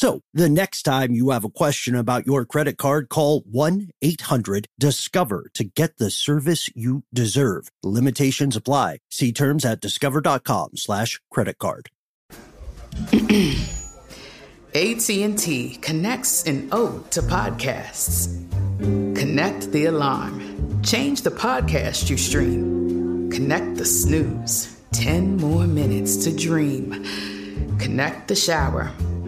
So the next time you have a question about your credit card, call 1-800-DISCOVER to get the service you deserve. Limitations apply. See terms at discover.com slash credit card. AT&T connects an ode to podcasts. Connect the alarm. Change the podcast you stream. Connect the snooze. 10 more minutes to dream. Connect the shower.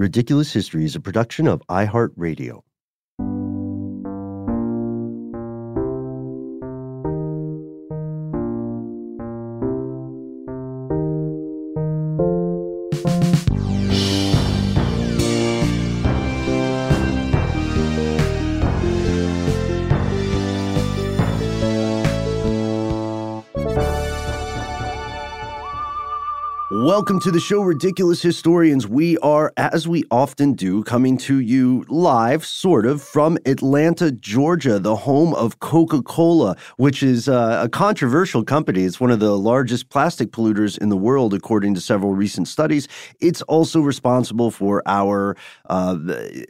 Ridiculous History is a production of iHeartRadio. Welcome to the show, Ridiculous Historians. We are, as we often do, coming to you live, sort of, from Atlanta, Georgia, the home of Coca Cola, which is uh, a controversial company. It's one of the largest plastic polluters in the world, according to several recent studies. It's also responsible for our, uh,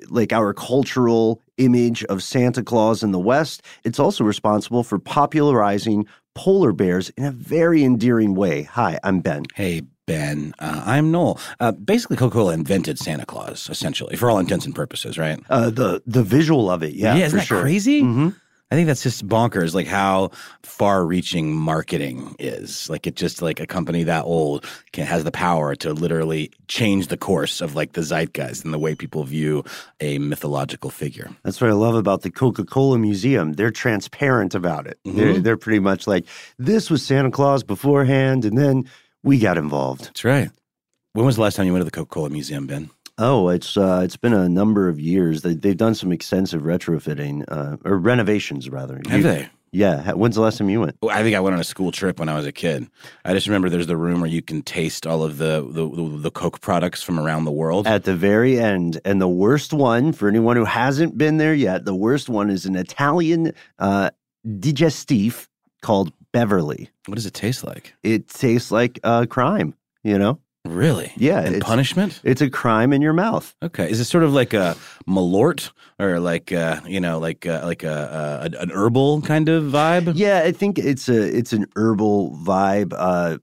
like, our cultural image of Santa Claus in the West. It's also responsible for popularizing polar bears in a very endearing way. Hi, I'm Ben. Hey, Ben. Uh, I'm Noel. Uh, basically, Coca Cola invented Santa Claus, essentially, for all intents and purposes, right? Uh, the the visual of it, yeah, yeah, isn't that sure. crazy? Mhm. I think that's just bonkers, like how far-reaching marketing is. Like it just like a company that old can has the power to literally change the course of like the zeitgeist and the way people view a mythological figure. That's what I love about the Coca Cola Museum. They're transparent about it. They're, Mhm. they're pretty much like, this was Santa Claus beforehand, and then we got involved. That's right. When was the last time you went to the Coca-Cola Museum, Ben? Oh, it's uh, it's been a number of years. They, they've done some extensive retrofitting uh, or renovations, rather. Have You- they? Yeah. When's the last time you went? Well, I think I went on a school trip when I was a kid. I just remember there's the room where you can taste all of the the, the, the Coke products from around the world. At the very end, and the worst one for anyone who hasn't been there yet, the worst one is an Italian uh, digestif called Beverly. What does it taste like? It tastes like a crime. You know? Really? Yeah. And it's- punishment? It's a crime in your mouth. Okay. Is it sort of like a malort or like uh, you know like uh, like a, a an herbal kind of vibe? Yeah, I think it's a it's an herbal vibe. Uh,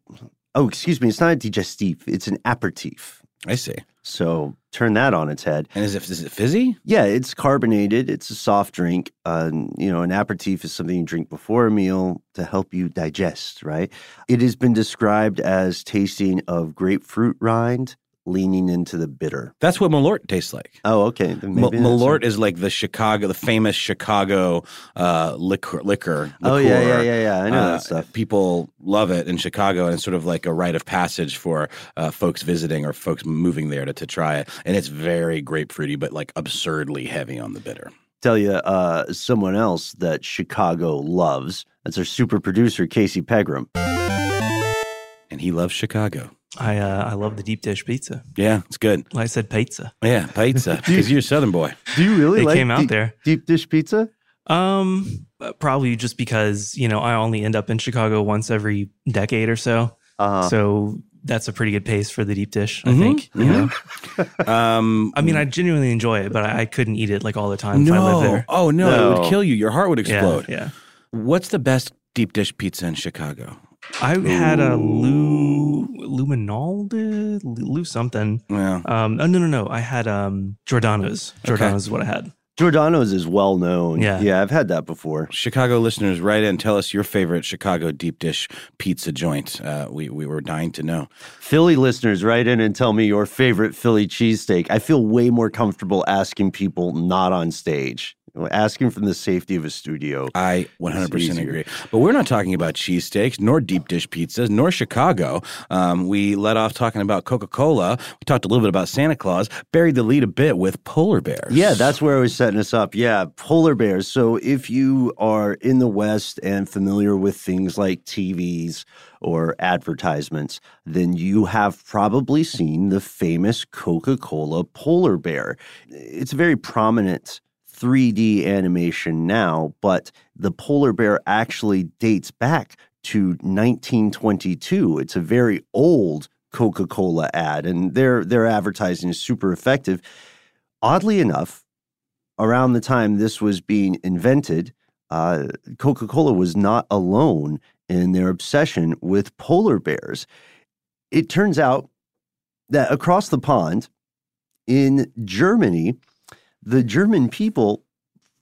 oh, excuse me, it's not a digestif. It's an aperitif. I see. So turn that on its head. And is it is it fizzy? Yeah, it's carbonated. It's a soft drink. Uh, you know, an aperitif is something you drink before a meal to help you digest. Right. It has been described as tasting of grapefruit rind, leaning into the bitter. That's what malort tastes like. Oh, okay. Then Ma- maybe that's malort is like the Chicago, the famous Chicago uh, liquor. Liquor. Oh yeah, yeah, yeah, yeah. I know Uh, that stuff. People love it in Chicago, and it's sort of like a rite of passage for uh, folks visiting or folks moving there to, to try it. And it's very grapefruity, but like absurdly heavy on the bitter. tell you uh, someone else that Chicago loves. That's our super producer, Casey Pegram. And he loves Chicago. I uh, I love the deep dish pizza. Yeah, it's good. I said pizza. Yeah, pizza. Because you're a Southern boy. Do you really They like came out deep, there. deep dish pizza? Um, Probably just because, you know, I only end up in Chicago once every decade or so. Uh, So that's a pretty good pace for the deep dish, I Mhm, think. You know? Um, I mean, I genuinely enjoy it, but I, I couldn't eat it like all the time if I no. lived there. Oh no, it would kill you. Your heart would Yeah, explode. yeah. What's the best deep dish pizza in Chicago? I had a Lou Luminalde, Lou something. Well, Um, oh no, no, no. I had um Giordano's. Giordano's is what I had. Giordano's is well known. Yeah. yeah, I've had that before. Chicago listeners, write in. Tell us your favorite Chicago deep dish pizza joint. Uh, we we were dying to know. Philly listeners, write in and tell me your favorite Philly cheesesteak. I feel way more comfortable asking people not on stage, asking from the safety of a studio. I 100% agree. But we're not talking about cheesesteaks, nor deep dish pizzas, nor Chicago. Um, we let off talking about Coca Cola. We talked a little bit about Santa Claus, buried the lead a bit with polar bears. Yeah, that's where I was setting us up. Yeah, polar bears. So if you are in the West and familiar with things like TVs or advertisements, then you have probably seen the famous Coca Cola polar bear. It's a very prominent 3D animation now, but the polar bear actually dates back to 1922. It's a very old Coca Cola ad, and their, their advertising is super effective. Oddly enough, around the time this was being invented, uh, Coca Cola was not alone in their obsession with polar bears. It turns out that across the pond in Germany, the German people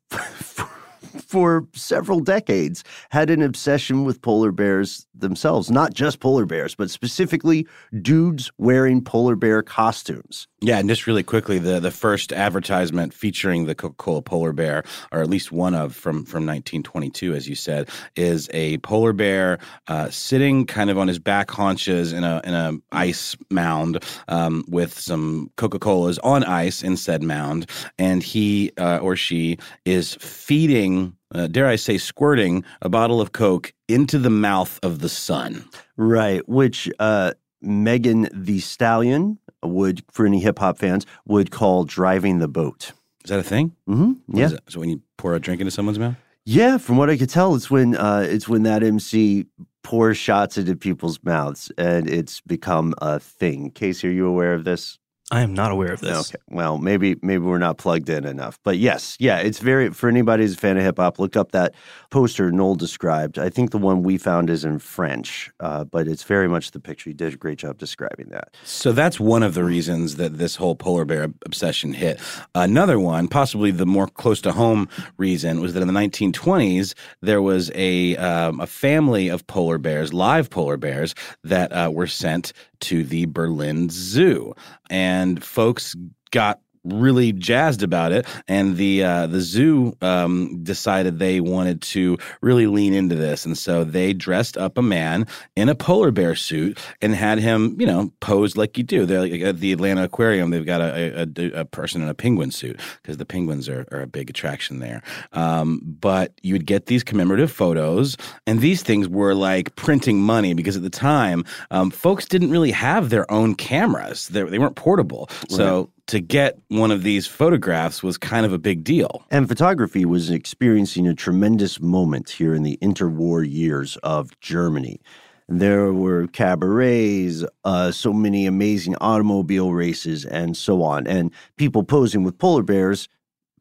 for several decades had an obsession with polar bears themselves. Not just polar bears, but specifically dudes wearing polar bear costumes. Yeah, and just really quickly, the, the first advertisement featuring the Coca Cola polar bear, or at least one of from from 1922, as you said, is a polar bear uh, sitting kind of on his back haunches in a in a ice mound um, with some Coca Colas on ice in said mound, and he uh, or she is feeding. Uh, dare I say, squirting a bottle of Coke into the mouth of the son. Right, which uh, Megan Thee Stallion would, for any hip hop fans, would call driving the boat. Is that a thing? Mm-hmm. Yeah? So when you pour a drink into someone's mouth? yeah. From what I could tell, it's when uh, it's when that MC pours shots into people's mouths, and it's become a thing. Casey, are you aware of this? I am not aware of this. Okay. Well, maybe maybe we're not plugged in enough. But yes, yeah, it's very for anybody who's a fan of hip hop, look up that poster Noel described. I think the one we found is in French, uh, but it's very much the picture. You did a great job describing that. So that's one of the reasons that this whole polar bear obsession hit. Another one, possibly the more close to home reason, was that in the 1920s there was a um, a family of polar bears, live polar bears, that uh, were sent to the Berlin Zoo, and folks got really jazzed about it, and the uh, the zoo um, decided they wanted to really lean into this, and so they dressed up a man in a polar bear suit and had him, you know, posed like you do. They're like at the Atlanta Aquarium. They've got a, a, a person in a penguin suit because the penguins are, are a big attraction there. Um, but you'd get these commemorative photos, and these things were like printing money because at the time, um, folks didn't really have their own cameras. They, they weren't portable, so to get one of these photographs was kind of a big deal. And photography was experiencing a tremendous moment here in the interwar years of Germany. There were cabarets, uh, so many amazing automobile races, and so on. And people posing with polar bears,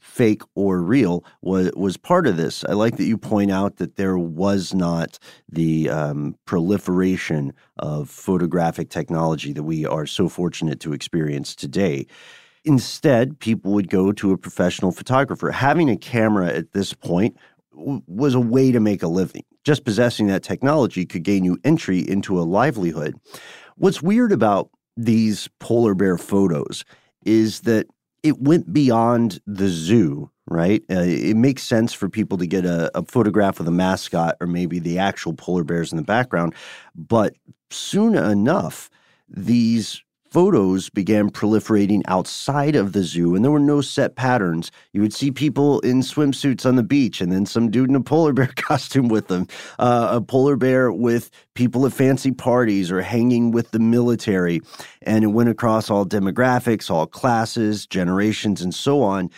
fake or real, was was part of this. I like that you point out that there was not the um, proliferation of photographic technology that we are so fortunate to experience today. Instead, people would go to a professional photographer. Having a camera at this point w- was a way to make a living. Just possessing that technology could gain you entry into a livelihood. What's weird about these polar bear photos is that it went beyond the zoo, right? Uh, it makes sense for people to get a, a photograph with a mascot or maybe the actual polar bears in the background. But soon enough, these photos began proliferating outside of the zoo and there were no set patterns. You would see people in swimsuits on the beach and then some dude in a polar bear costume with them, uh, a polar bear with people at fancy parties or hanging with the military. And it went across all demographics, all classes, generations, and so on.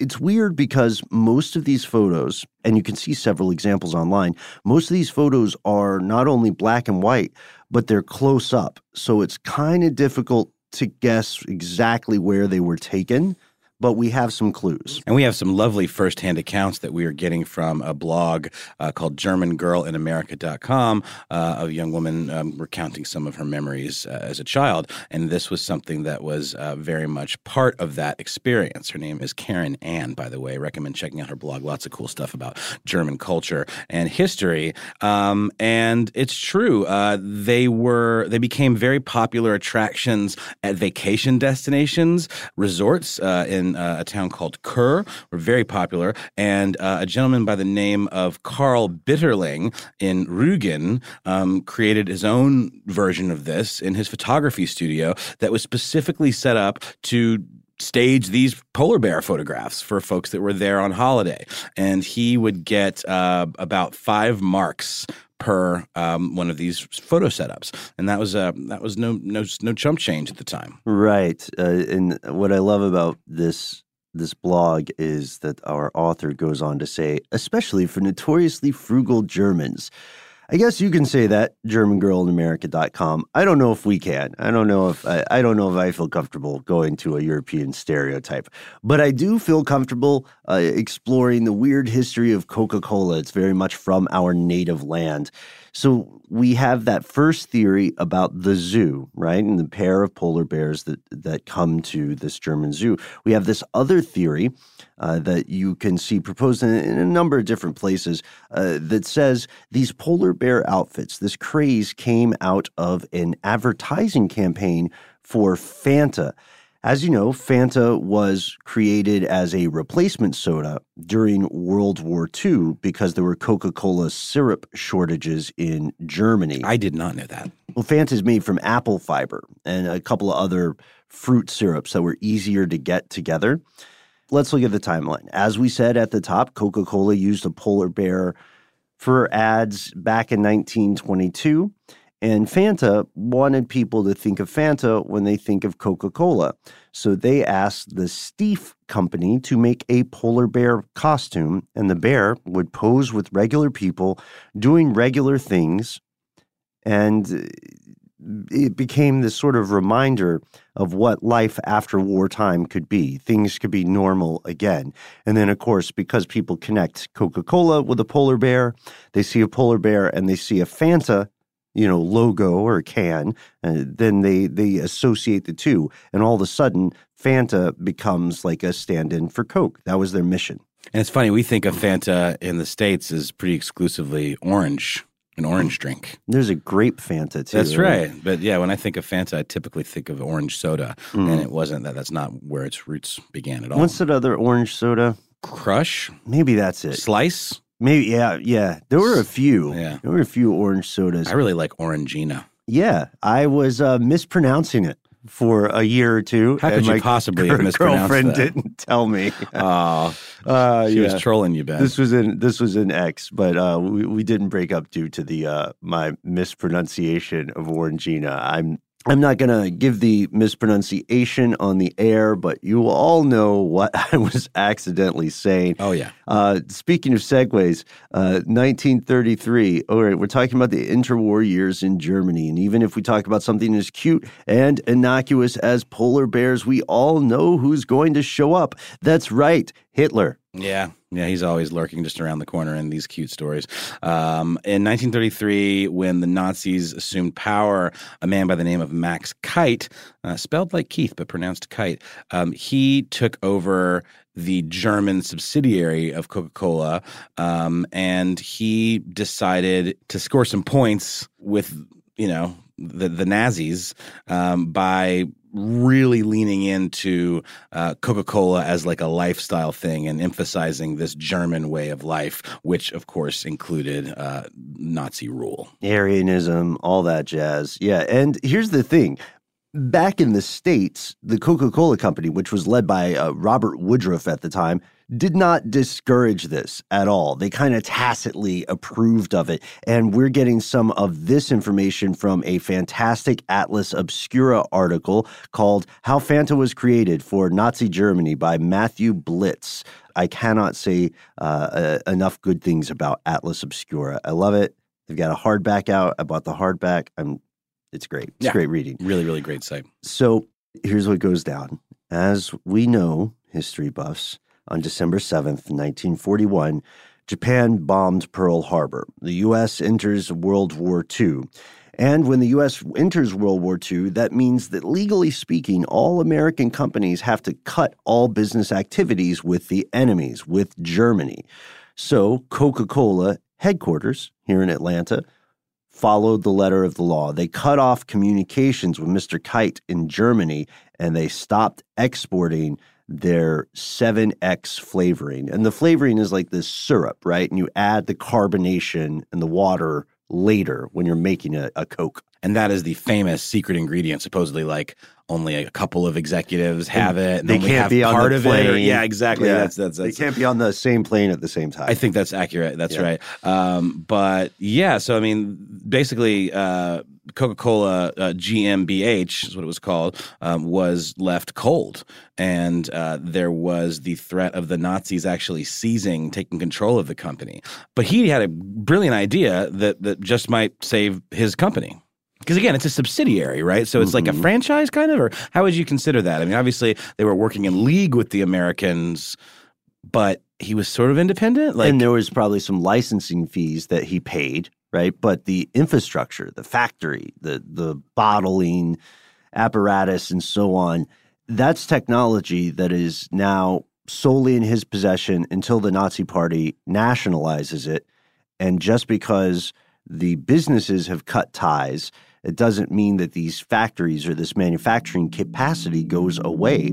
it's weird because most of these photos, and you can see several examples online, most of these photos are not only black and white, but they're close up. So it's kind of difficult to guess exactly where they were taken but we have some clues. And we have some lovely firsthand accounts that we are getting from a blog uh, called GermanGirlInAmerica.com uh, of a young woman um, recounting some of her memories uh, as a child. And this was something that was uh, very much part of that experience. Her name is Karen Ann, by the way. I recommend checking out her blog. Lots of cool stuff about German culture and history. Um, and it's true. Uh, they were they became very popular attractions at vacation destinations, resorts uh, uh, a town called Chur, were very popular, and uh, a gentleman by the name of Karl Bitterling in Rügen um, created his own version of this in his photography studio that was specifically set up to stage these polar bear photographs for folks that were there on holiday. And he would get uh, about five marks per um, one of these photo setups, and that was uh, that was no no no chump change at the time. Right, uh, and what I love about this this blog is that our author goes on to say, especially for notoriously frugal Germans. I guess you can say that, GermanGirlInAmerica.com. I don't know if we can. I don't know if I, I don't know if I feel comfortable going to a European stereotype, but I do feel comfortable uh, exploring the weird history of Coca-Cola. It's very much from our native land. So we have that first theory about the zoo, right? And the pair of polar bears that that come to this German zoo. We have this other theory uh, that you can see proposed in, in, a number of different places uh, that says these polar bear outfits, this craze came out of an advertising campaign for Fanta. As you know, Fanta was created as a replacement soda during World War II because there were Coca Cola syrup shortages in Germany. I did not know that. Well, Fanta is made from apple fiber and a couple of other fruit syrups that were easier to get together. Let's look at the timeline. As we said at the top, Coca Cola used a polar bear for ads back in 1922. And Fanta wanted people to think of Fanta when they think of Coca Cola. So they asked the Steiff company to make a polar bear costume, and the bear would pose with regular people doing regular things. And it became this sort of reminder of what life after wartime could be. Things could be normal again. And then, of course, because people connect Coca Cola with a polar bear, they see a polar bear and they see a Fanta you know logo or can uh, then they they associate the two and all of a sudden fanta becomes like a stand-in for coke. That was their mission. And it's funny we think of fanta in the states as pretty exclusively orange an orange drink. There's a grape fanta too that's right, right. but yeah when i think of fanta i typically think of orange soda. Mm. and it wasn't that that's not where its roots began at all. What's that other orange soda? Crush? Maybe that's it. Slice Maybe, yeah, yeah. There were a few. Yeah. There were a few orange sodas. I really like Orangina. Yeah, I was uh, mispronouncing it for a year or two. How could you possibly have mispronounced girlfriend that? didn't tell me. Oh, uh, she yeah. was trolling you, Ben. This was in this was an ex, but uh, we we didn't break up due to the uh, my mispronunciation of Orangina. I'm I'm not going to give the mispronunciation on the air, but you all know what I was accidentally saying. Oh, yeah. Uh, speaking of segues, uh, 1933. All right, we're talking about the interwar years in Germany. And even if we talk about something as cute and innocuous as polar bears, we all know who's going to show up. That's right, Hitler. Yeah, yeah, he's always lurking just around the corner in these cute stories. Um, in 1933, when the Nazis assumed power, a man by the name of Max Kite, uh, spelled like Keith but pronounced Kite, um, he took over the German subsidiary of Coca Cola, um, and he decided to score some points with you know the the Nazis um, by really leaning into uh, Coca Cola as like a lifestyle thing and emphasizing this German way of life, which of course included uh, Nazi rule, Aryanism, all that jazz. Yeah, and here's the thing. Back in the States, the Coca Cola Company, which was led by uh, Robert Woodruff at the time, did not discourage this at all. They kind of tacitly approved of it. And we're getting some of this information from a fantastic Atlas Obscura article called How Fanta Was Created for Nazi Germany by Matthew Blitz. I cannot say uh, uh, enough good things about Atlas Obscura. I love it. They've got a hardback out. I bought the hardback. I'm it's great. It's Yeah. great reading. Really, really great site. So here's what goes down. As we know, history buffs, on December 7th, 1941, Japan bombed Pearl Harbor. The U.S. enters World War II. And when the U.S. enters World War II, that means that legally speaking, all American companies have to cut all business activities with the enemies, with Germany. So Coca Cola headquarters here in Atlanta followed the letter of the law. They cut off communications with Mr. Kite in Germany and they stopped exporting their 7X flavoring. And the flavoring is like this syrup, right? And you add the carbonation and the water later when you're making a, a Coke. And that is the famous secret ingredient. Supposedly, like only a couple of executives have it. And they can't be on part the of plane. it. Yeah, exactly. Yeah. That's that's, They can't be on the same plane at the same time. I think that's accurate. That's Yeah. right. Um, but yeah, so I mean, basically, uh, Coca Cola uh, GmbH is what it was called, um, was left cold, and uh, there was the threat of the Nazis actually seizing, taking control of the company. But he had a brilliant idea that that just might save his company. Because again, it's a subsidiary, right? So it's like a franchise, kind of, or how would you consider that? I mean, obviously they were working in league with the Americans, but he was sort of independent. Like, and there was probably some licensing fees that he paid, right? But the infrastructure, the factory, the the bottling apparatus, and so on, that's technology that is now solely in his possession until the Nazi Party nationalizes it. And just because the businesses have cut ties, it doesn't mean that these factories or this manufacturing capacity goes away.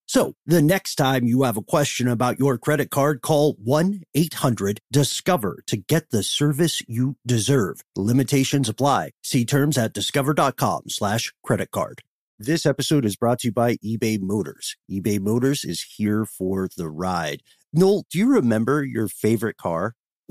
So the next time you have a question about your credit card, call 1 800 Discover to get the service you deserve. Limitations apply. See terms at discover.com slash credit card. This episode is brought to you by eBay Motors. eBay Motors is here for the ride. Noel, do you remember your favorite car?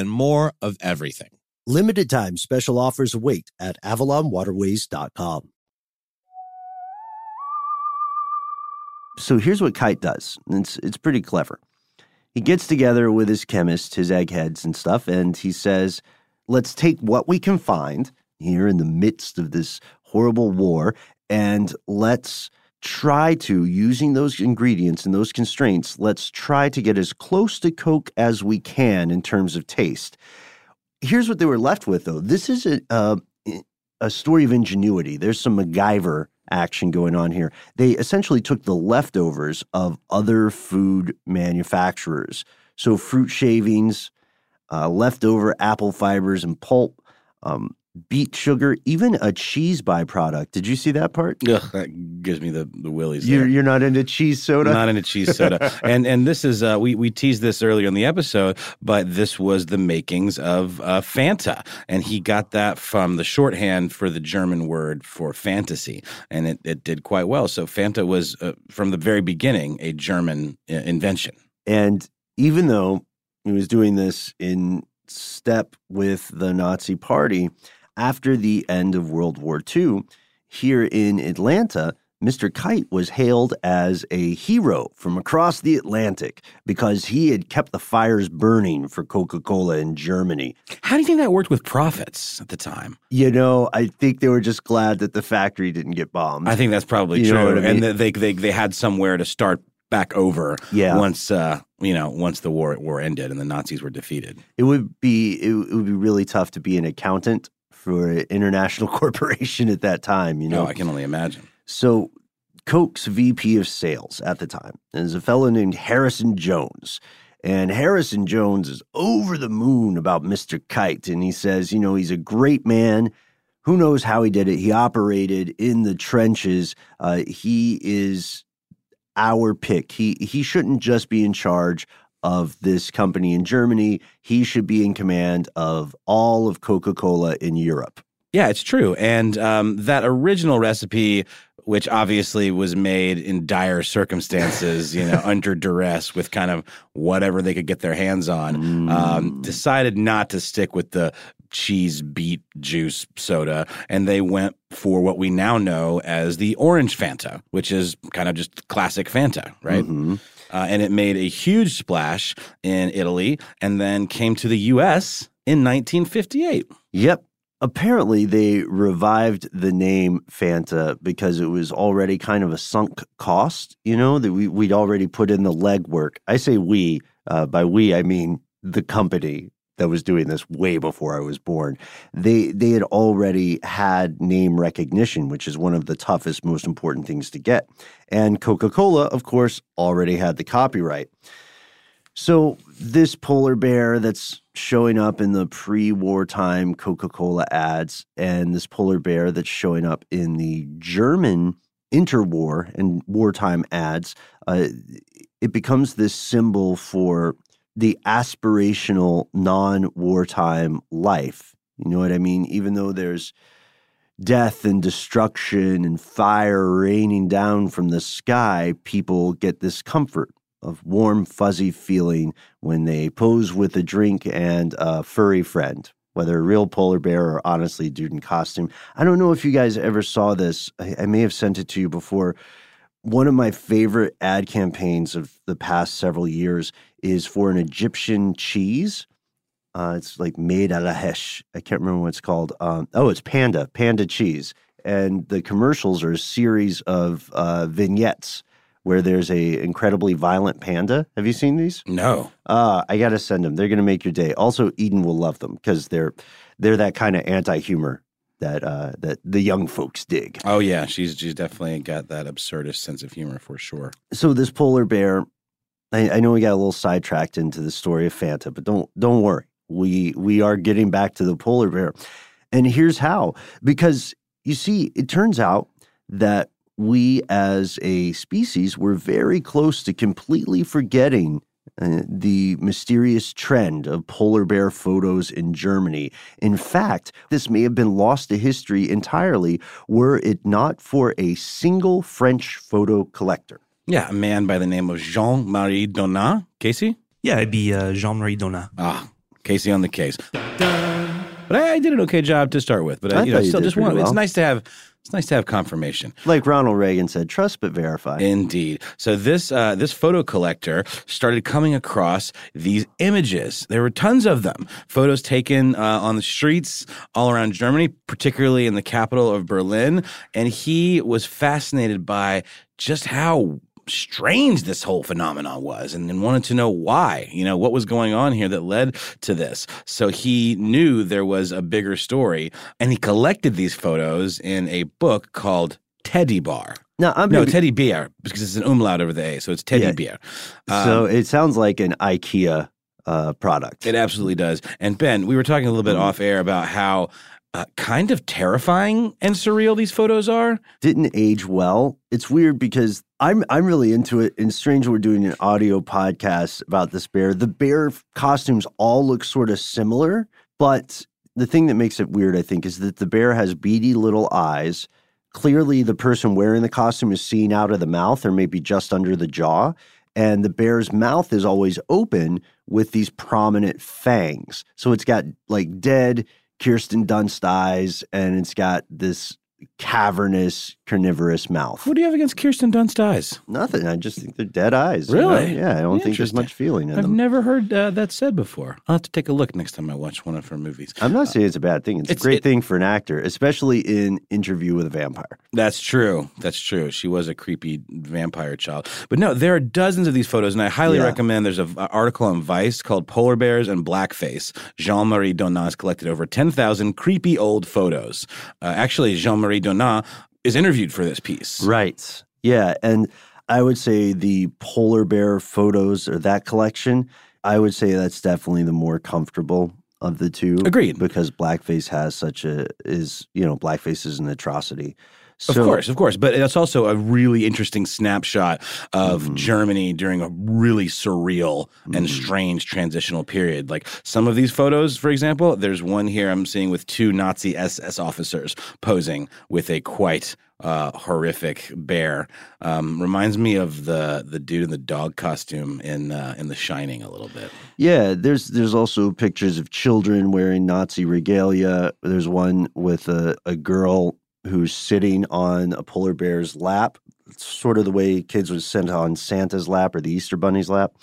and more of everything. Limited time special offers await at avalonwaterways.com. So here's what Kite does. It's it's pretty clever. He gets together with his chemist, his eggheads and stuff, and he says, "Let's take what we can find here in the midst of this horrible war and let's try to using those ingredients and those constraints let's try to get as close to coke as we can in terms of taste. Here's what they were left with though. This is a, a story of ingenuity. There's some macgyver action going on here. They essentially took the leftovers of other food manufacturers. So fruit shavings uh, leftover apple fibers and pulp um, beet sugar, even a cheese byproduct. Did you see that part? Ugh, that gives me the the willies. You're you're not into cheese soda. Not into cheese soda, and and this is uh, we we teased this earlier in the episode, but this was the makings of uh, Fanta, and he got that from the shorthand for the German word for fantasy, and it it did quite well. So Fanta was uh, from the very beginning a German uh, invention. And even though he was doing this in step with the Nazi Party, after the end of World War II, here in Atlanta, Mr. Kite was hailed as a hero from across the Atlantic because he had kept the fires burning for Coca Cola in Germany. How do you think that worked with profits at the time? You know, I think they were just glad that the factory didn't get bombed. I think that's probably You true, I mean? and they, they they had somewhere to start back over. Yeah. once uh, you know once the war war ended and the Nazis were defeated. it would be it, it would be really tough to be an accountant for an international corporation at that time. You know, No, I can only imagine. So, Coke's VP of sales at the time is a fellow named Harrison Jones. And Harrison Jones is over the moon about Mr. Kite. And he says, you know, he's a great man. Who knows how he did it? He operated in the trenches. Uh, he is our pick. He he shouldn't just be in charge of this company in Germany. He should be in command of all of Coca-Cola in Europe. Yeah, it's true. And um, that original recipe, which obviously was made in dire circumstances, you know, under duress with kind of whatever they could get their hands on, um, decided not to stick with the cheese beet juice soda. And they went for what we now know as the orange Fanta, which is kind of just classic Fanta, right? Uh, and it made a huge splash in Italy and then came to the US in 1958. Yep. Apparently, they revived the name Fanta because it was already kind of a sunk cost. You know that we we'd already put in the legwork. I say we. Uh, by we, I mean the company that was doing this way before I was born. They they had already had name recognition, which is one of the toughest, most important things to get. And Coca Cola, of course, already had the copyright. So this polar bear that's showing up in the pre-wartime Coca-Cola ads and this polar bear that's showing up in the German interwar and wartime ads, uh, it becomes this symbol for the aspirational non-wartime life. You know what I mean? Even though there's death and destruction and fire raining down from the sky, people get this comfort of warm, fuzzy feeling when they pose with a drink and a furry friend, whether a real polar bear or honestly dude in costume. I don't know if you guys ever saw this. I, I may have sent it to you before. One of my favorite ad campaigns of the past several years is for an Egyptian cheese. Uh, it's like made a hesh. I can't remember what it's called. Um, oh, it's Panda, Panda cheese. and the commercials are a series of uh, vignettes where there's a incredibly violent panda. Have you seen these? No. Uh, I gotta send them. They're gonna make your day. Also, Eden will love them because they're they're that kind of anti-humor that uh, that the young folks dig. Oh yeah, she's she's definitely got that absurdist sense of humor for sure. So this polar bear, I, I know we got a little sidetracked into the story of Fanta, but don't don't worry. We we are getting back to the polar bear, and here's how. Because you see, it turns out that we as a species were very close to completely forgetting uh, the mysterious trend of polar bear photos in Germany. In fact, this may have been lost to history entirely were it not for a single French photo collector. Yeah, a man by the name of Jean Marie Donat. Casey? Yeah, it'd be uh, Jean Marie Donat. Ah, Casey on the case. But I, I did an okay job to start with. But I I, you know, thought you still did just pretty want. It's nice to have. It's nice to have confirmation. Like Ronald Reagan said, trust but verify. Indeed. So this uh, this photo collector started coming across these images. There were tons of them. Photos taken uh, on the streets all around Germany, particularly in the capital of Berlin, and he was fascinated by just how strange this whole phenomenon was and, and wanted to know why you know what was going on here that led to this so he knew there was a bigger story and he collected these photos in a book called teddy bar now, I'm no, be- Teddy Beer, because it's an umlaut over the A, so it's Teddy Yeah. Beer. so it sounds like an IKEA uh, product. It absolutely does. And Ben, we were talking a little bit Mm-hmm. off air about how uh, kind of terrifying and surreal these photos are. didn't age well. It's weird because I'm I'm really into it. And strange, we're doing an audio podcast about this bear. The bear costumes all look sort of similar, but the thing that makes it weird, I think, is that the bear has beady little eyes. Clearly, the person wearing the costume is seen out of the mouth or maybe just under the jaw. And the bear's mouth is always open with these prominent fangs. So it's got like dead Kirsten Dunst eyes and it's got this cavernous, carnivorous mouth. What do you have against Kirsten Dunst eyes? Nothing. I just think they're dead eyes. you know? Really? Yeah, I don't think there's much feeling in I've them. never heard uh, that said before. I'll have to take a look next time I watch one of her movies. I'm not saying it's a bad thing. It's, It's- a great it- thing for an actor, especially in Interview with a Vampire. That's true. That's true. She was a creepy vampire child. But no, there are dozens of these photos, and I highly Yeah. recommend. There's an article on Vice called "Polar Bears and Blackface." Jean Marie Donat has collected over ten thousand creepy old photos. Uh, actually, Jean Marie Donat is interviewed for this piece. Right. Yeah. And I would say the polar bear photos or that collection, I would say that's definitely the more comfortable of the two. Agreed. Because blackface has such a is you know blackface is an atrocity. Of So, course, of course. But that's also a really interesting snapshot of Mm-hmm. Germany during a really surreal and strange transitional period. Like some of these photos, for example, there's one here I'm seeing with two Nazi SS officers posing with a quite uh, horrific bear. Um, reminds me of the the dude in the dog costume in uh, in The Shining a little bit. Yeah, there's there's also pictures of children wearing Nazi regalia. There's one with a, a girl who's sitting on a polar bear's lap, sort of the way kids was sent on Santa's lap or the Easter Bunny's lap.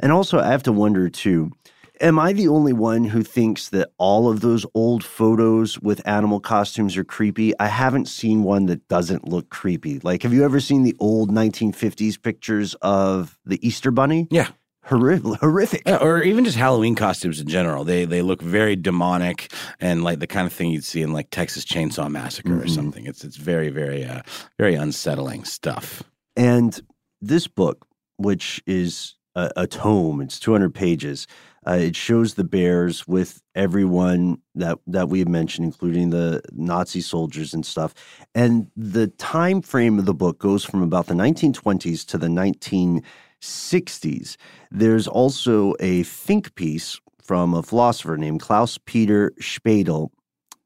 And also, I have to wonder too. Am I the only one who thinks that all of those old photos with animal costumes are creepy? I haven't seen one that doesn't look creepy. Like, have you ever seen the old 1950s pictures of the Easter Bunny? Yeah. Horri- horrific. Yeah, or even just Halloween costumes in general. They they look very demonic and like the kind of thing you'd see in like Texas Chainsaw Massacre or something. It's it's very very uh, very unsettling stuff. And this book, which is a, a tome, it's 200 pages. Uh, it shows the bears with everyone that that we have mentioned, including the Nazi soldiers and stuff. And the time frame of the book goes from about the 1920s to the 1960s. There's also a think piece from a philosopher named Klaus Peter Spadel,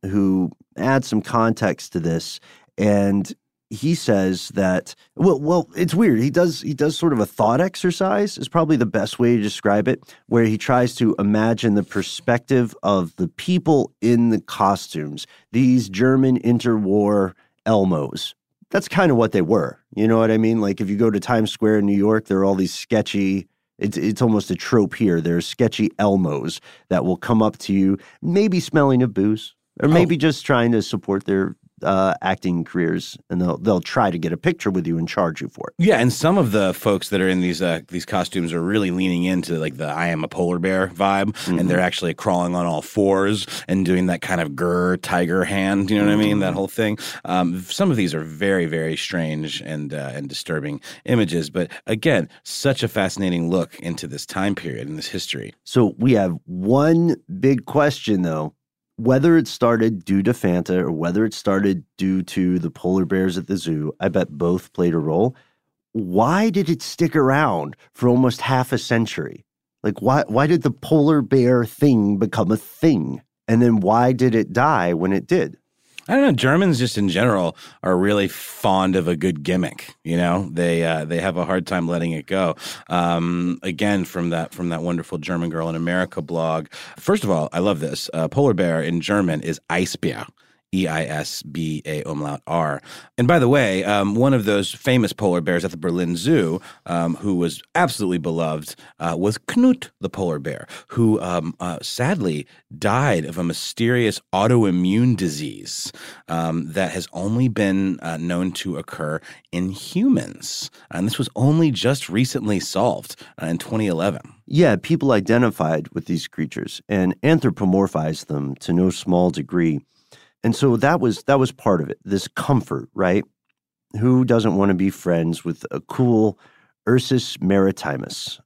who adds some context to this. And he says that well well it's weird he does he does sort of a thought exercise is probably the best way to describe it where he tries to imagine the perspective of the people in the costumes these german interwar elmos that's kind of what they were you know what i mean like if you go to times square in new york there are all these sketchy it's, it's almost a trope here. There's sketchy Elmos that will come up to you, maybe smelling of booze, or oh. maybe just trying to support their uh, acting careers, and they'll they'll try to get a picture with you and charge you for it. Yeah, and some of the folks that are in these uh, these costumes are really leaning into like the "I am a polar bear" vibe, Mm-hmm. and they're actually crawling on all fours and doing that kind of grr tiger hand. You know what I mean? Mm-hmm. That whole thing. Um, some of these are very very strange and uh, and disturbing images, but again, such a fascinating look into this time period and this history. So we have one big question though. Whether it started due to Fanta or whether it started due to the polar bears at the zoo, I bet both played a role. Why did it stick around for almost half a century? Like why why did the polar bear thing become a thing? And then why did it die when it did? I don't know. Germans just in general are really fond of a good gimmick. You know, they uh, they have a hard time letting it go. Um, again, from that from that wonderful German girl in America blog. First of all, I love this. Uh, polar bear in German is Eisbär. E I S B A umlaut R. And by the way, um, one of those famous polar bears at the Berlin Zoo, um, who was absolutely beloved, uh, was Knut the polar bear, who um, uh, sadly died of a mysterious autoimmune disease um, that has only been uh, known to occur in humans. And this was only just recently solved uh, in 2011. Yeah, people identified with these creatures and anthropomorphized them to no small degree. And so that was that was part of it. This comfort, right? Who doesn't want to be friends with a cool Ursus maritimus,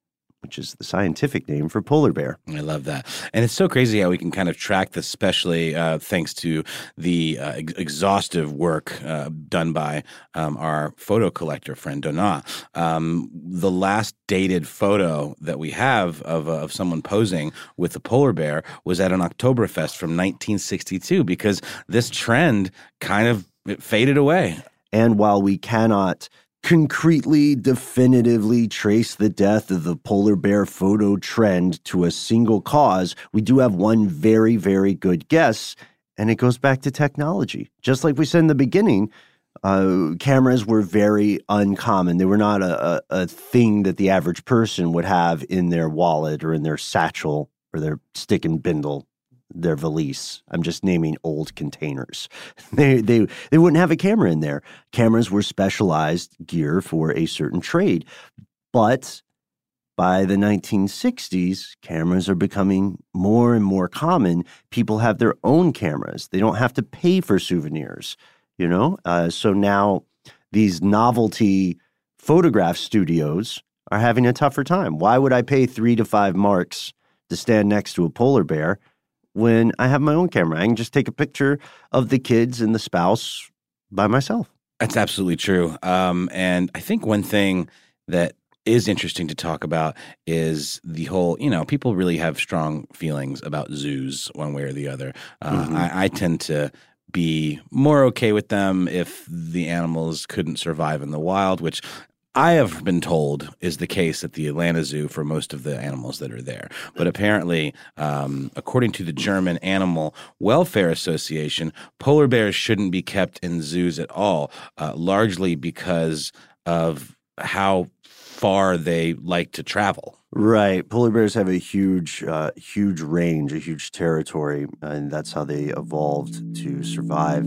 which is the scientific name for polar bear? I love that. And it's so crazy how we can kind of track this, especially uh, thanks to the uh, ex- exhaustive work uh, done by um, our photo collector friend Donat. Um, the last dated photo that we have of, uh, of someone posing with a polar bear was at an Oktoberfest from 1962 because this trend kind of it faded away. And while we cannot concretely, definitively trace the death of the polar bear photo trend to a single cause, we do have one very, very good guess, and it goes back to technology. Just like we said in the beginning, uh, cameras were very uncommon. They were not a, a, a thing that the average person would have in their wallet or in their satchel or their stick and bindle their valise. I'm just naming old containers. They they they wouldn't have a camera in there. Cameras were specialized gear for a certain trade. But by the 1960s, cameras are becoming more and more common. People have their own cameras. They don't have to pay for souvenirs, you know? Uh, so now these novelty photograph studios are having a tougher time. Why would I pay three to five marks to stand next to a polar bear when I have my own camera? I can just take a picture of the kids and the spouse by myself. That's absolutely true. Um, and I think one thing that is interesting to talk about is the whole, you know, people really have strong feelings about zoos one way or the other. Uh, Mhm. I, I tend to be more okay with them if the animals couldn't survive in the wild, which I have been told is the case at the Atlanta Zoo for most of the animals that are there. But apparently, um, according to the German Animal Welfare Association, polar bears shouldn't be kept in zoos at all, uh, largely because of how far they like to travel. Right. Polar bears have a huge, uh, huge range, a huge territory, and that's how they evolved to survive.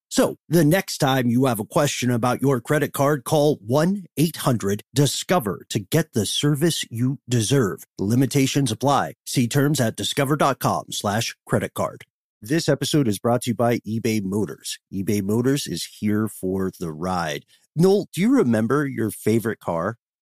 So the next time you have a question about your credit card, call 1 800 Discover to get the service you deserve. Limitations apply. See terms at discover.com slash credit card. This episode is brought to you by eBay Motors. eBay Motors is here for the ride. Noel, do you remember your favorite car?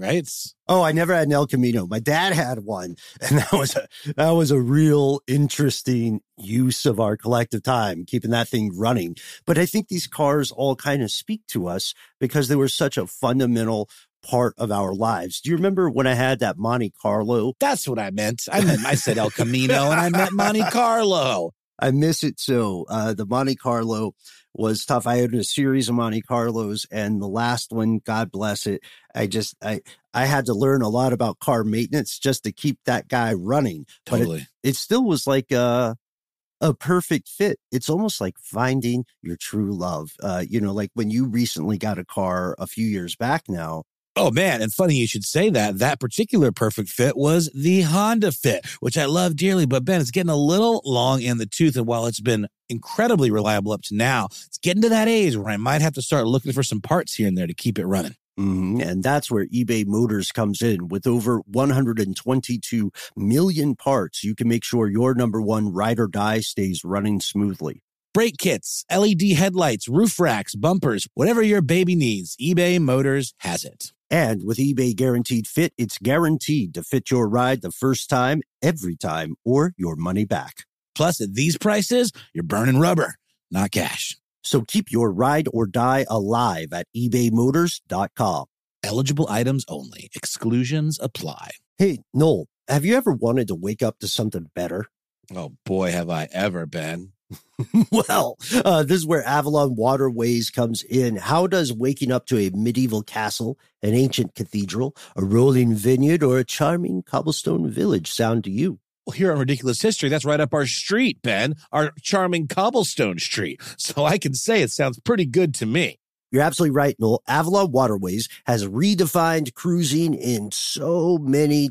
Right? Oh, I never had an El Camino. My dad had one, and that was a that was a real interesting use of our collective time, keeping that thing running. But I think these cars all kind of speak to us because they were such a fundamental part of our lives. Do you remember when I had that Monte Carlo? That's what I meant. I meant I said El Camino and I meant Monte Carlo. I miss it so. Uh, the Monte Carlo was tough. I had a series of Monte Carlos, and the last one, God bless it, I just I I had to learn a lot about car maintenance just to keep that guy running. Totally. But it, it still was like a a perfect fit. It's almost like finding your true love. Uh, you know, like when you recently got a car a few years back now, Oh man, and funny you should say that. That particular perfect fit was the Honda Fit, which I love dearly. But Ben, it's getting a little long in the tooth, and while it's been incredibly reliable up to now, it's getting to that age where I might have to start looking for some parts here and there to keep it running. Mm-hmm. And that's where eBay Motors comes in. With over 122 million parts, you can make sure your number one ride or die stays running smoothly. Brake kits, LED headlights, roof racks, bumpers, whatever your baby needs, eBay Motors has it. And with eBay Guaranteed Fit, it's guaranteed to fit your ride the first time, every time, or your money back. Plus, at these prices, you're burning rubber, not cash. So keep your ride or die alive at ebaymotors.com. Eligible items only, exclusions apply. Hey, Noel, have you ever wanted to wake up to something better? Oh boy, have I ever been. well, uh, this is where Avalon Waterways comes in. How does waking up to a medieval castle, an ancient cathedral, a rolling vineyard, or a charming cobblestone village sound to you? Here on Ridiculous History, that's right up our street, Ben, our charming cobblestone street. So I can say it sounds pretty good to me. You're absolutely right, Noel. Avalon Waterways has redefined cruising in so many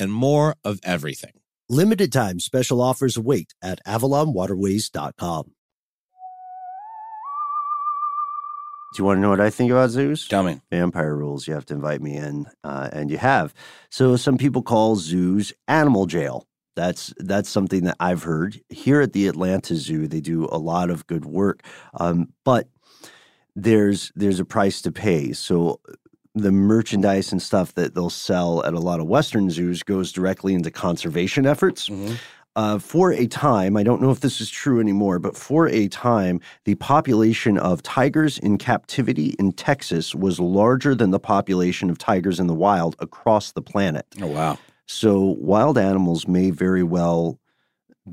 and more of everything. Limited time special offers await at avalonwaterways.com. Do you want to know what I think about zoos? Tell me. Vampire rules. You have to invite me in, uh, and you have. So some people call zoos animal jail. That's that's something that I've heard here at the Atlanta Zoo. They do a lot of good work, um, but there's there's a price to pay. So the merchandise and stuff that they'll sell at a lot of Western zoos goes directly into conservation efforts. Mm-hmm. Uh, for a time, I don't know if this is true anymore, but for a time, the population of tigers in captivity in Texas was larger than the population of tigers in the wild across the planet. Oh, wow. So, wild animals may very well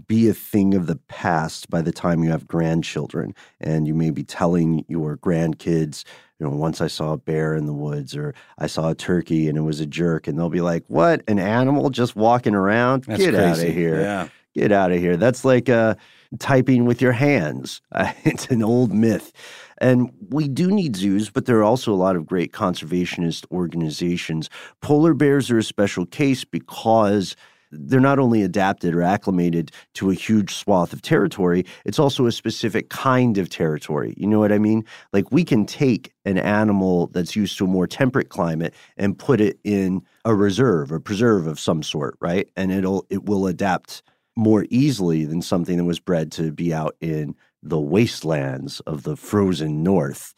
be a thing of the past by the time you have grandchildren. And you may be telling your grandkids, you know, once I saw a bear in the woods or I saw a turkey and it was a jerk. And they'll be like, what? An animal just walking around? That's Get out of here. Yeah. Get out of here. That's like uh, typing with your hands. it's an old myth. And we do need zoos, but there are also a lot of great conservationist organizations. Polar bears are a special case because they're not only adapted or acclimated to a huge swath of territory, it's also a specific kind of territory. You know what I mean? Like we can take an animal that's used to a more temperate climate and put it in a reserve, a preserve of some sort, right? And it'll it will adapt more easily than something that was bred to be out in the wastelands of the frozen north.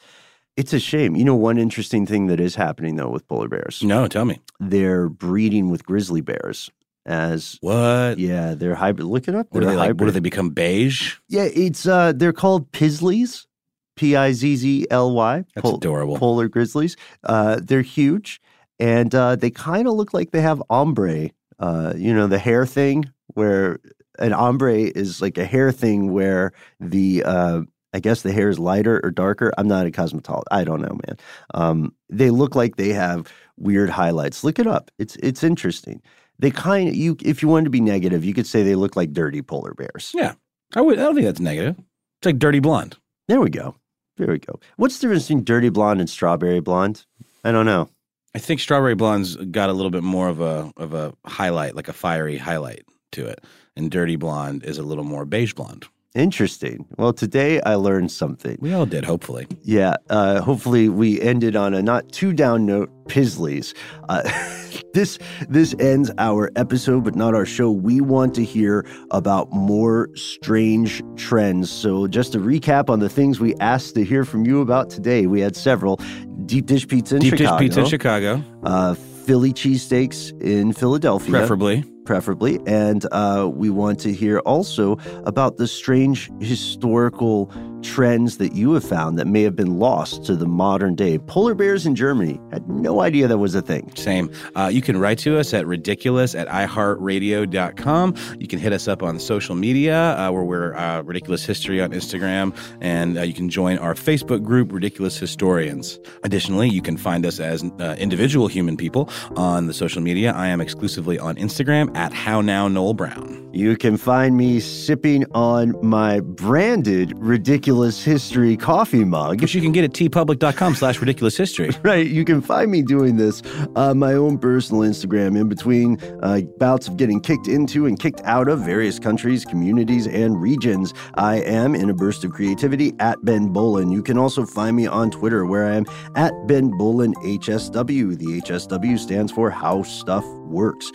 It's a shame. You know, one interesting thing that is happening though with polar bears, No, tell me. they're breeding with grizzly bears as What? yeah, they're hybrid. Look it up. What they like? What do they become beige? Yeah, it's uh they're called Pizzlies. P I Z Z L Y. That's adorable. Polar grizzlies. Uh they're huge and uh they kind of look like they have ombre. Uh you know the hair thing where an ombre is like a hair thing where the uh I guess the hair is lighter or darker. I'm not a cosmetologist. I don't know, man. Um, they look like they have weird highlights. Look it up. It's it's interesting. They kind of you if you wanted to be negative, you could say they look like dirty polar bears. Yeah. I would. I don't think that's negative. It's like dirty blonde. There we go. There we go. What's the difference between dirty blonde and strawberry blonde? I don't know. I think Strawberry Blonde's got a little bit more of a of a highlight, like a fiery highlight to it, and Dirty Blonde is a little more beige blonde. Interesting. Well, today I learned something. We all did, hopefully. Yeah. Uh, hopefully, we ended on a not too down note. Pizzlies. Uh, this this ends our episode, but not our show. We want to hear about more strange trends. So, just to recap on the things we asked to hear from you about today, we had several: deep dish pizza in Deep Chicago, dish pizza in Chicago, uh, Philly cheesesteaks in Philadelphia, preferably. Preferably. And uh, we want to hear also about the strange historical trends that you have found that may have been lost to the modern day. Polar bears in Germany had no idea that was a thing. Same. Uh, you can write to us at ridiculous at iheartradio.com. You can hit us up on social media uh, where we're uh, Ridiculous History on Instagram. And uh, you can join our Facebook group, Ridiculous Historians. Additionally, you can find us as uh, individual human people on the social media. I am exclusively on Instagram at How Now Noel Brown. You can find me sipping on my branded Ridiculous History coffee mug. Which you can get at teepublic.com slash ridiculous history. Right, you can find me doing this on my own personal Instagram in between uh, bouts of getting kicked into and kicked out of various countries, communities, and regions. I am in a burst of creativity at Ben Bowlin. You can also find me on Twitter where I am at Ben Bowlin HSW. The HSW stands for How Stuff Works.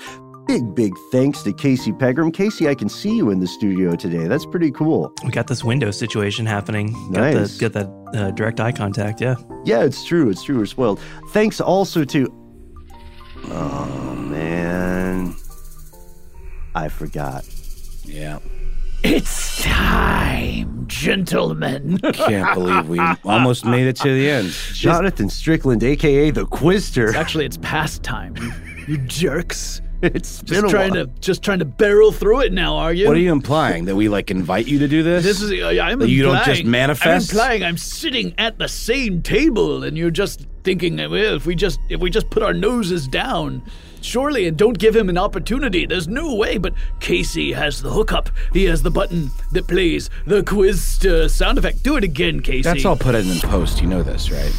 Big, big thanks to Casey Pegram. Casey, I can see you in the studio today. That's pretty cool. We got this window situation happening. Nice. Got, the, got that uh, direct eye contact. Yeah. Yeah, it's true. It's true. We're spoiled. Thanks also to. Oh, man. I forgot. Yeah. It's time, gentlemen. Can't believe we almost made it to the end. Jonathan Strickland, aka the Quizster. Actually, it's past time. You jerks. It's been Just a trying while. to just trying to barrel through it now, are you? What are you implying? That we like invite you to do this? This is uh, I'm That you don't just manifest? I'm implying I'm sitting at the same table, and you're just thinking, well, if we just if we just put our noses down, surely, and don't give him an opportunity. There's no way. But Casey has the hookup. He has the button that plays the quiz uh, sound effect. Do it again, Casey. That's all put in in post. You know this, right?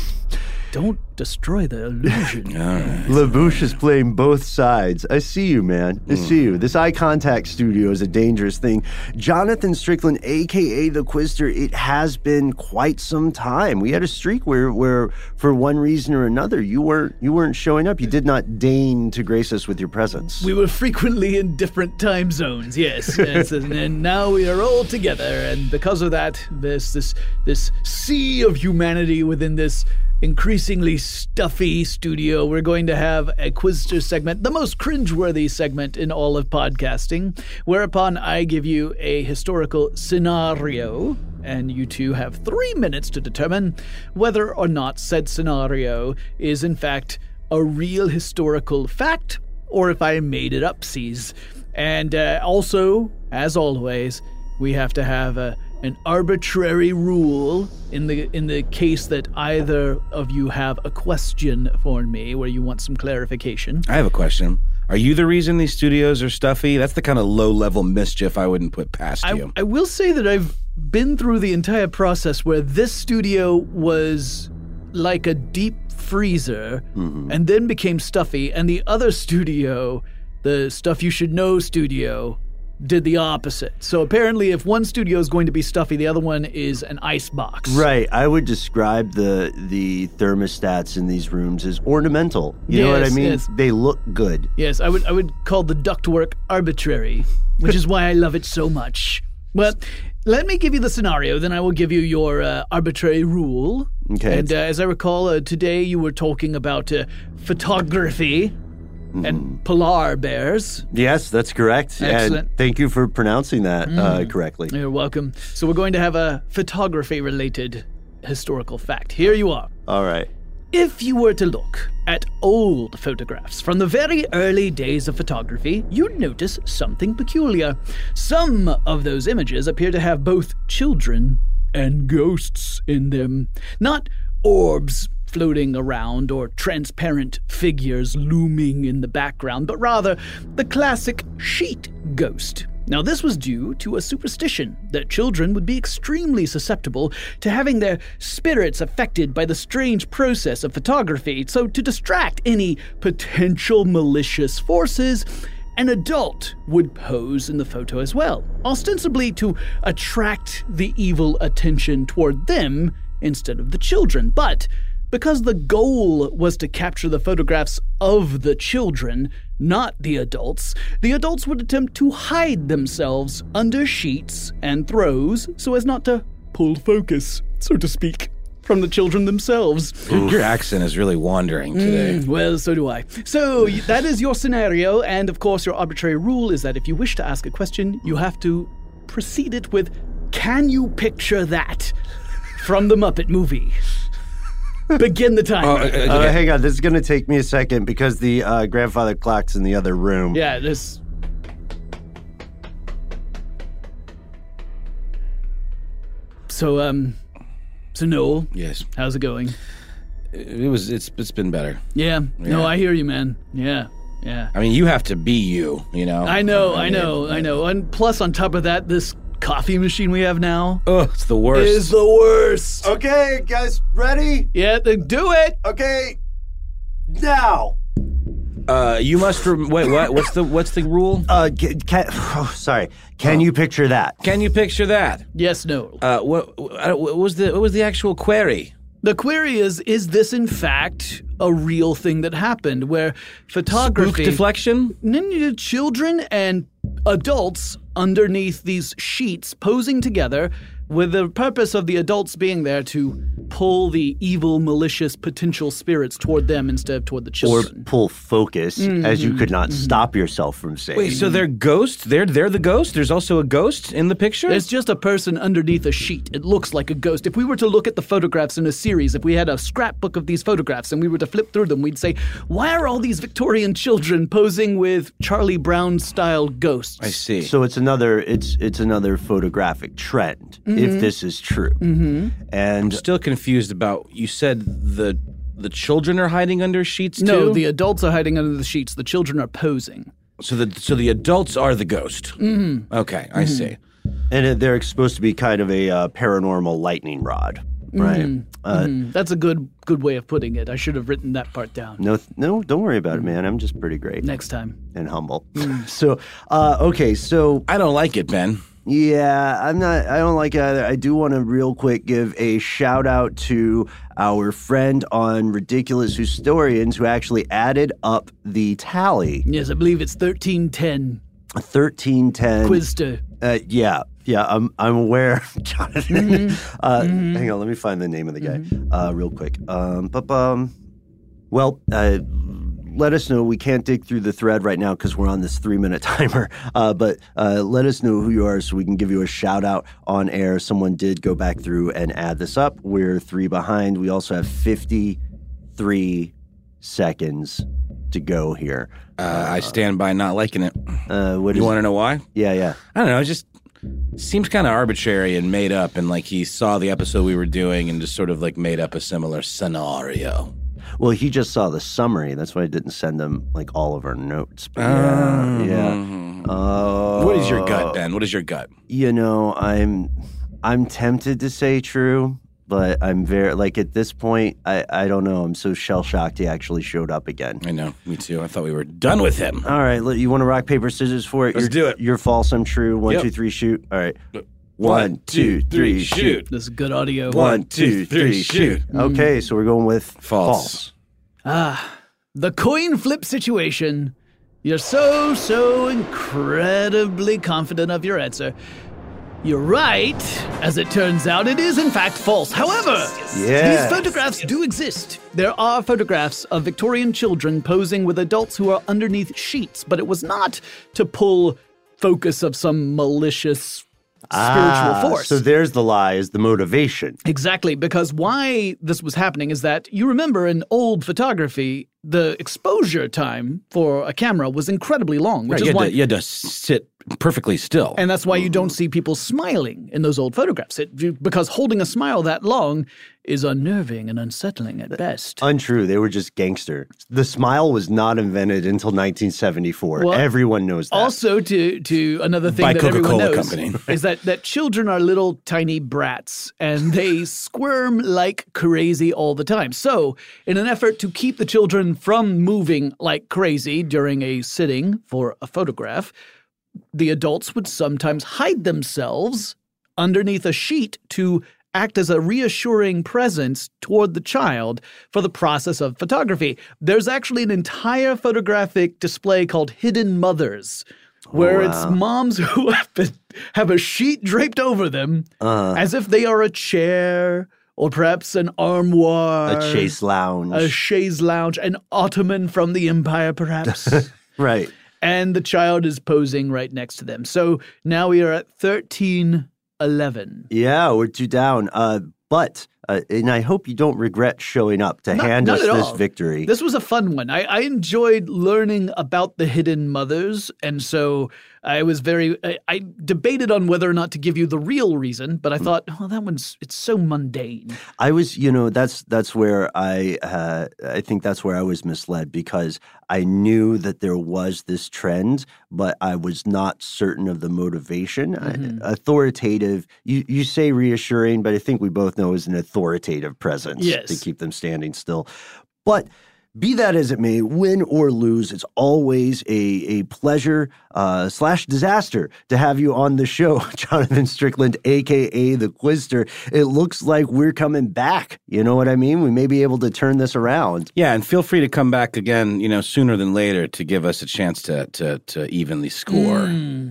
Don't destroy the illusion. All right. LaBouche is playing both sides. I see you, man. I hmm. see you. This eye contact studio is a dangerous thing. Jonathan Strickland, aka the Quizster, it has been quite some time. We had a streak where, where for one reason or another, you weren't you weren't showing up. You did not deign to grace us with your presence. We were frequently in different time zones, yes, yes, and, and now we are all together, and because of that, this this this sea of humanity within this increasingly stuffy studio, we're going to have a Quizster segment, the most cringeworthy segment in all of podcasting, whereupon I give you a historical scenario, and you two have three minutes to determine whether or not said scenario is in fact a real historical fact or if I made it up, sees. And uh, also, as always, we have to have a, an arbitrary rule in the in the case that either of you have a question for me where you want some clarification. I have a question. Are you the reason these studios are stuffy? That's the kind of low level mischief I wouldn't put past I, you. I will say that I've been through the entire process where this studio was like a deep freezer mm-hmm. and then became stuffy, and the other studio, the Stuff You Should Know studio, did the opposite. So apparently, if one studio is going to be stuffy, the other one is an ice box. Right. I would describe the the thermostats in these rooms as ornamental. You know what I mean? yes. They look good. Yes, I would I would call the ductwork arbitrary, which is why I love it so much. But let me give you the scenario, then I will give you your uh, arbitrary rule. Okay. And uh, as I recall, uh, today you were talking about uh, photography and polar bears. Yes, that's correct. Excellent. And thank you for pronouncing that uh, correctly. You're welcome. So we're going to have a photography related historical fact. Here you are. All right. If you were to look at old photographs from the very early days of photography, you'd notice something peculiar. Some of those images appear to have both children and ghosts in them. Not orbs floating around or transparent figures looming in the background, but rather the classic sheet ghost. Now, this was due to a superstition that children would be extremely susceptible to having their spirits affected by the strange process of photography. So, to distract any potential malicious forces, an adult would pose in the photo as well, ostensibly to attract the evil attention toward them instead of the children. But because the goal was to capture the photographs of the children, not the adults, the adults would attempt to hide themselves under sheets and throws so as not to pull focus, so to speak, from the children themselves. Your accent is really wandering today. Mm, well, so do I. So that is your scenario, and of course, your arbitrary rule is that if you wish to ask a question, you have to precede it with, "Can you picture that?" from the Muppet movie. Begin the timer. Oh, uh, Uh, hang on, this is going to take me a second because the uh, grandfather clock's in the other room. yeah, this. So, um, so Noel, yes, how's it going? it was. It's it's been better. Yeah, no, I hear you, man. Yeah, yeah. I mean, you have to be you. You know. I know, I mean, know, I know. And plus, on top of that, this coffee machine we have now Oh, it's the worst. is the worst. Okay, guys, ready? Yeah, then do it. Okay, now. Uh, you must rem- wait. What? What's the what's the rule? Uh, ca- can, oh, sorry. Can you picture that? Can you picture that? Yes, no. Uh, what, what what was the what was the actual query? The query is: Is this in fact a real thing that happened, where Spook photography, deflection? N- n- children and adults underneath these sheets posing together, with the purpose of the adults being there to pull the evil, malicious potential spirits toward them instead of toward the children, Or pull focus, as you could not mm-hmm. Mm-hmm. stop yourself from saying. Wait, so they're ghosts? They're they're the ghost? There's also a ghost in the picture? It's just a person underneath a sheet. It looks like a ghost. If we were to look at the photographs in a series, if we had a scrapbook of these photographs and we were to flip through them, we'd say, why are all these Victorian children posing with Charlie Brown style ghosts? I see. So it's another it's it's another photographic trend mm-hmm. If this is true. Mm-hmm. And Still confused about. You said the the children are hiding under sheets No, too. the adults are hiding under the sheets. The children are posing. so the so the adults are the ghost. Mm-hmm. Okay, I see. and they're supposed to be kind of a uh, paranormal lightning rod, right? Uh, Mm, That's a good good way of putting it. I should have written that part down. No, no, don't worry about it, man. I'm just pretty great Next time. and humble. so, uh, okay, so I don't like it, Ben. Yeah, I'm not. I don't like it either. I do want to real quick give a shout out to our friend on Ridiculous Historians who actually added up the tally. Yes, I believe it's 1310. Thirteen ten. Quizster. Uh, yeah, yeah. I'm I'm aware, Jonathan. Uh, Hang on, let me find the name of the guy uh, real quick. Um, but um, well, uh, let us know. We can't dig through the thread right now because we're on this three minute timer. Uh, but uh, let us know who you are so we can give you a shout out on air. Someone did go back through and add this up. We're three behind. We also have fifty three seconds to go here. Uh, I stand by not liking it. Uh, what? You want to know why? yeah, yeah. I don't know. It just seems kind of arbitrary and made up, and like he saw the episode we were doing and just sort of like made up a similar scenario. Well, he just saw the summary. That's why I didn't send him like all of our notes. But yeah, yeah. Uh, What is your gut, Ben? What is your gut? You know, I'm I'm tempted to say true, but I'm very like at this point, I I don't know. I'm so shell shocked he actually showed up again. I know, me too. I thought we were done with him. All right, let- you want to rock paper scissors for it? Let's You're- do it. You're false. I'm true. One, Yep. two, three, shoot. All right. One, two, three, shoot. This is good audio. One, two, three, shoot. Okay, so we're going with False. Ah, the coin flip situation. You're so, so incredibly confident of your answer. You're right. As it turns out, it is in fact false. However, Yes. these photographs do exist. There are photographs of Victorian children posing with adults who are underneath sheets, but it was not to pull focus of some malicious spiritual Ah, force. So there's the lie, is the motivation. Exactly, because why this was happening is that you remember in old photography, the exposure time for a camera was incredibly long, which Right, is you, had why to, you had to sit perfectly still. And that's why you don't see people smiling in those old photographs. It, because holding a smile that long is unnerving and unsettling at best. Untrue. They were just gangster. The smile was not invented until 1974. Well, Everyone knows that. Also, to to another thing By that everyone Coca-Cola knows Company. is that that children are little tiny brats and they squirm like crazy all the time. So, in an effort to keep the children from moving like crazy during a sitting for a photograph, the adults would sometimes hide themselves underneath a sheet to act as a reassuring presence toward the child for the process of photography. There's actually an entire photographic display called Hidden Mothers. Oh, where it's moms who have, been, have a sheet draped over them uh. as if they are a chair or perhaps an armoire, a chaise lounge. a chaise lounge, an ottoman from the empire, perhaps. right. And the child is posing right next to them. So now we are at 1311. Yeah, we're two down. Uh, but, uh, and I hope you don't regret showing up to Not- hand not us this all. victory. This was a fun one. I, I enjoyed learning about the hidden mothers, and so I was very. I, I debated on whether or not to give you the real reason, but I thought, oh, that one's it's so mundane. I was, you know, that's that's where I uh, I think that's where I was misled because I knew that there was this trend, but I was not certain of the motivation. Mm-hmm. I, authoritative, you you say reassuring, but I think we both know is an authoritative presence Yes. to keep them standing still. But be that as it may, win or lose, it's always a, a pleasure uh, slash disaster to have you on the show, Jonathan Strickland, aka the Quizster. It looks like we're coming back. You know what I mean? We may be able to turn this around. yeah, and feel free to come back again, you know, sooner than later to give us a chance to to to evenly score.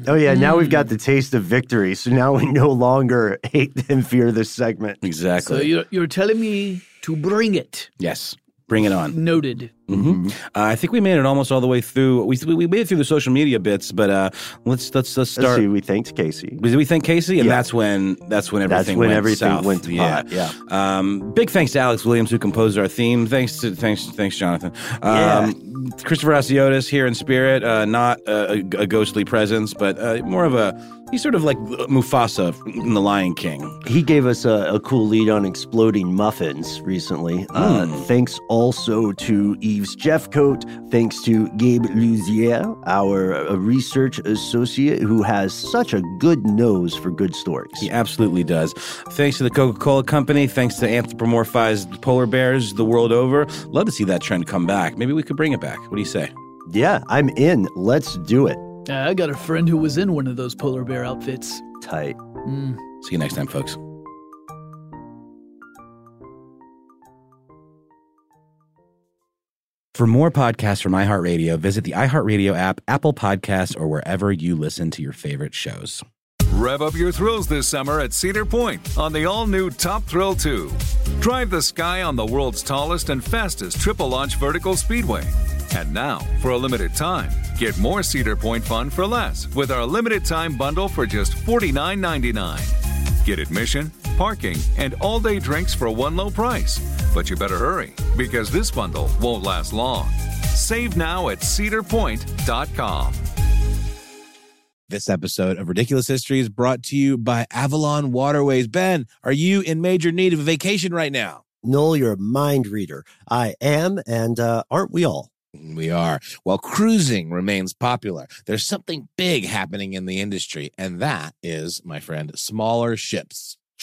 Oh yeah, now we've got the taste of victory, so now we no longer hate and fear this segment. Exactly. So you're you're telling me to bring it. yes. Bring it on. Noted. Uh, I think we made it almost all the way through. We we made it through the social media bits, but uh, let's let's let's Let's start. see, we thanked Casey. Did we thank Casey? And Yeah. that's when that's when everything That's when went everything south. went to yeah. pot, yeah. Um, big thanks to Alex Williams who composed our theme. Thanks to thanks thanks Jonathan. Um, Christopher Hasiotis here in spirit, uh, not a, a, ghostly presence, but uh, more of a he's sort of like Mufasa in The Lion King. He gave us a, a cool lead on exploding muffins recently. Uh, thanks also to Eves Jeffcoat. Thanks to Gabe Luzier, our uh, research associate who has such a good nose for good stories. He absolutely does. Thanks to the Coca Cola Company. Thanks to anthropomorphized polar bears the world over. Love to see that trend come back. Maybe we could bring it back. What do you say? Yeah, I'm in. Let's do it. Uh, I got a friend who was in one of those polar bear outfits. Tight. See you next time, folks. For more podcasts from iHeartRadio, visit the iHeartRadio app, Apple Podcasts, or wherever you listen to your favorite shows. Rev up your thrills this summer at Cedar Point on the all new Top Thrill 2. Drive the sky on the world's tallest and fastest triple launch vertical speedway. And now, for a limited time, get more Cedar Point fun for less with our limited time bundle for just $49.99. Get admission, parking, and all day drinks for one low price. But you better hurry because this bundle won't last long. Save now at cedarpoint.com. This episode of Ridiculous History is brought to you by Avalon Waterways. Ben, are you in major need of a vacation right now? Noel, you're a mind reader. I am, and uh, aren't we all? We are. While cruising remains popular, there's something big happening in the industry, and that is, my friend, smaller ships.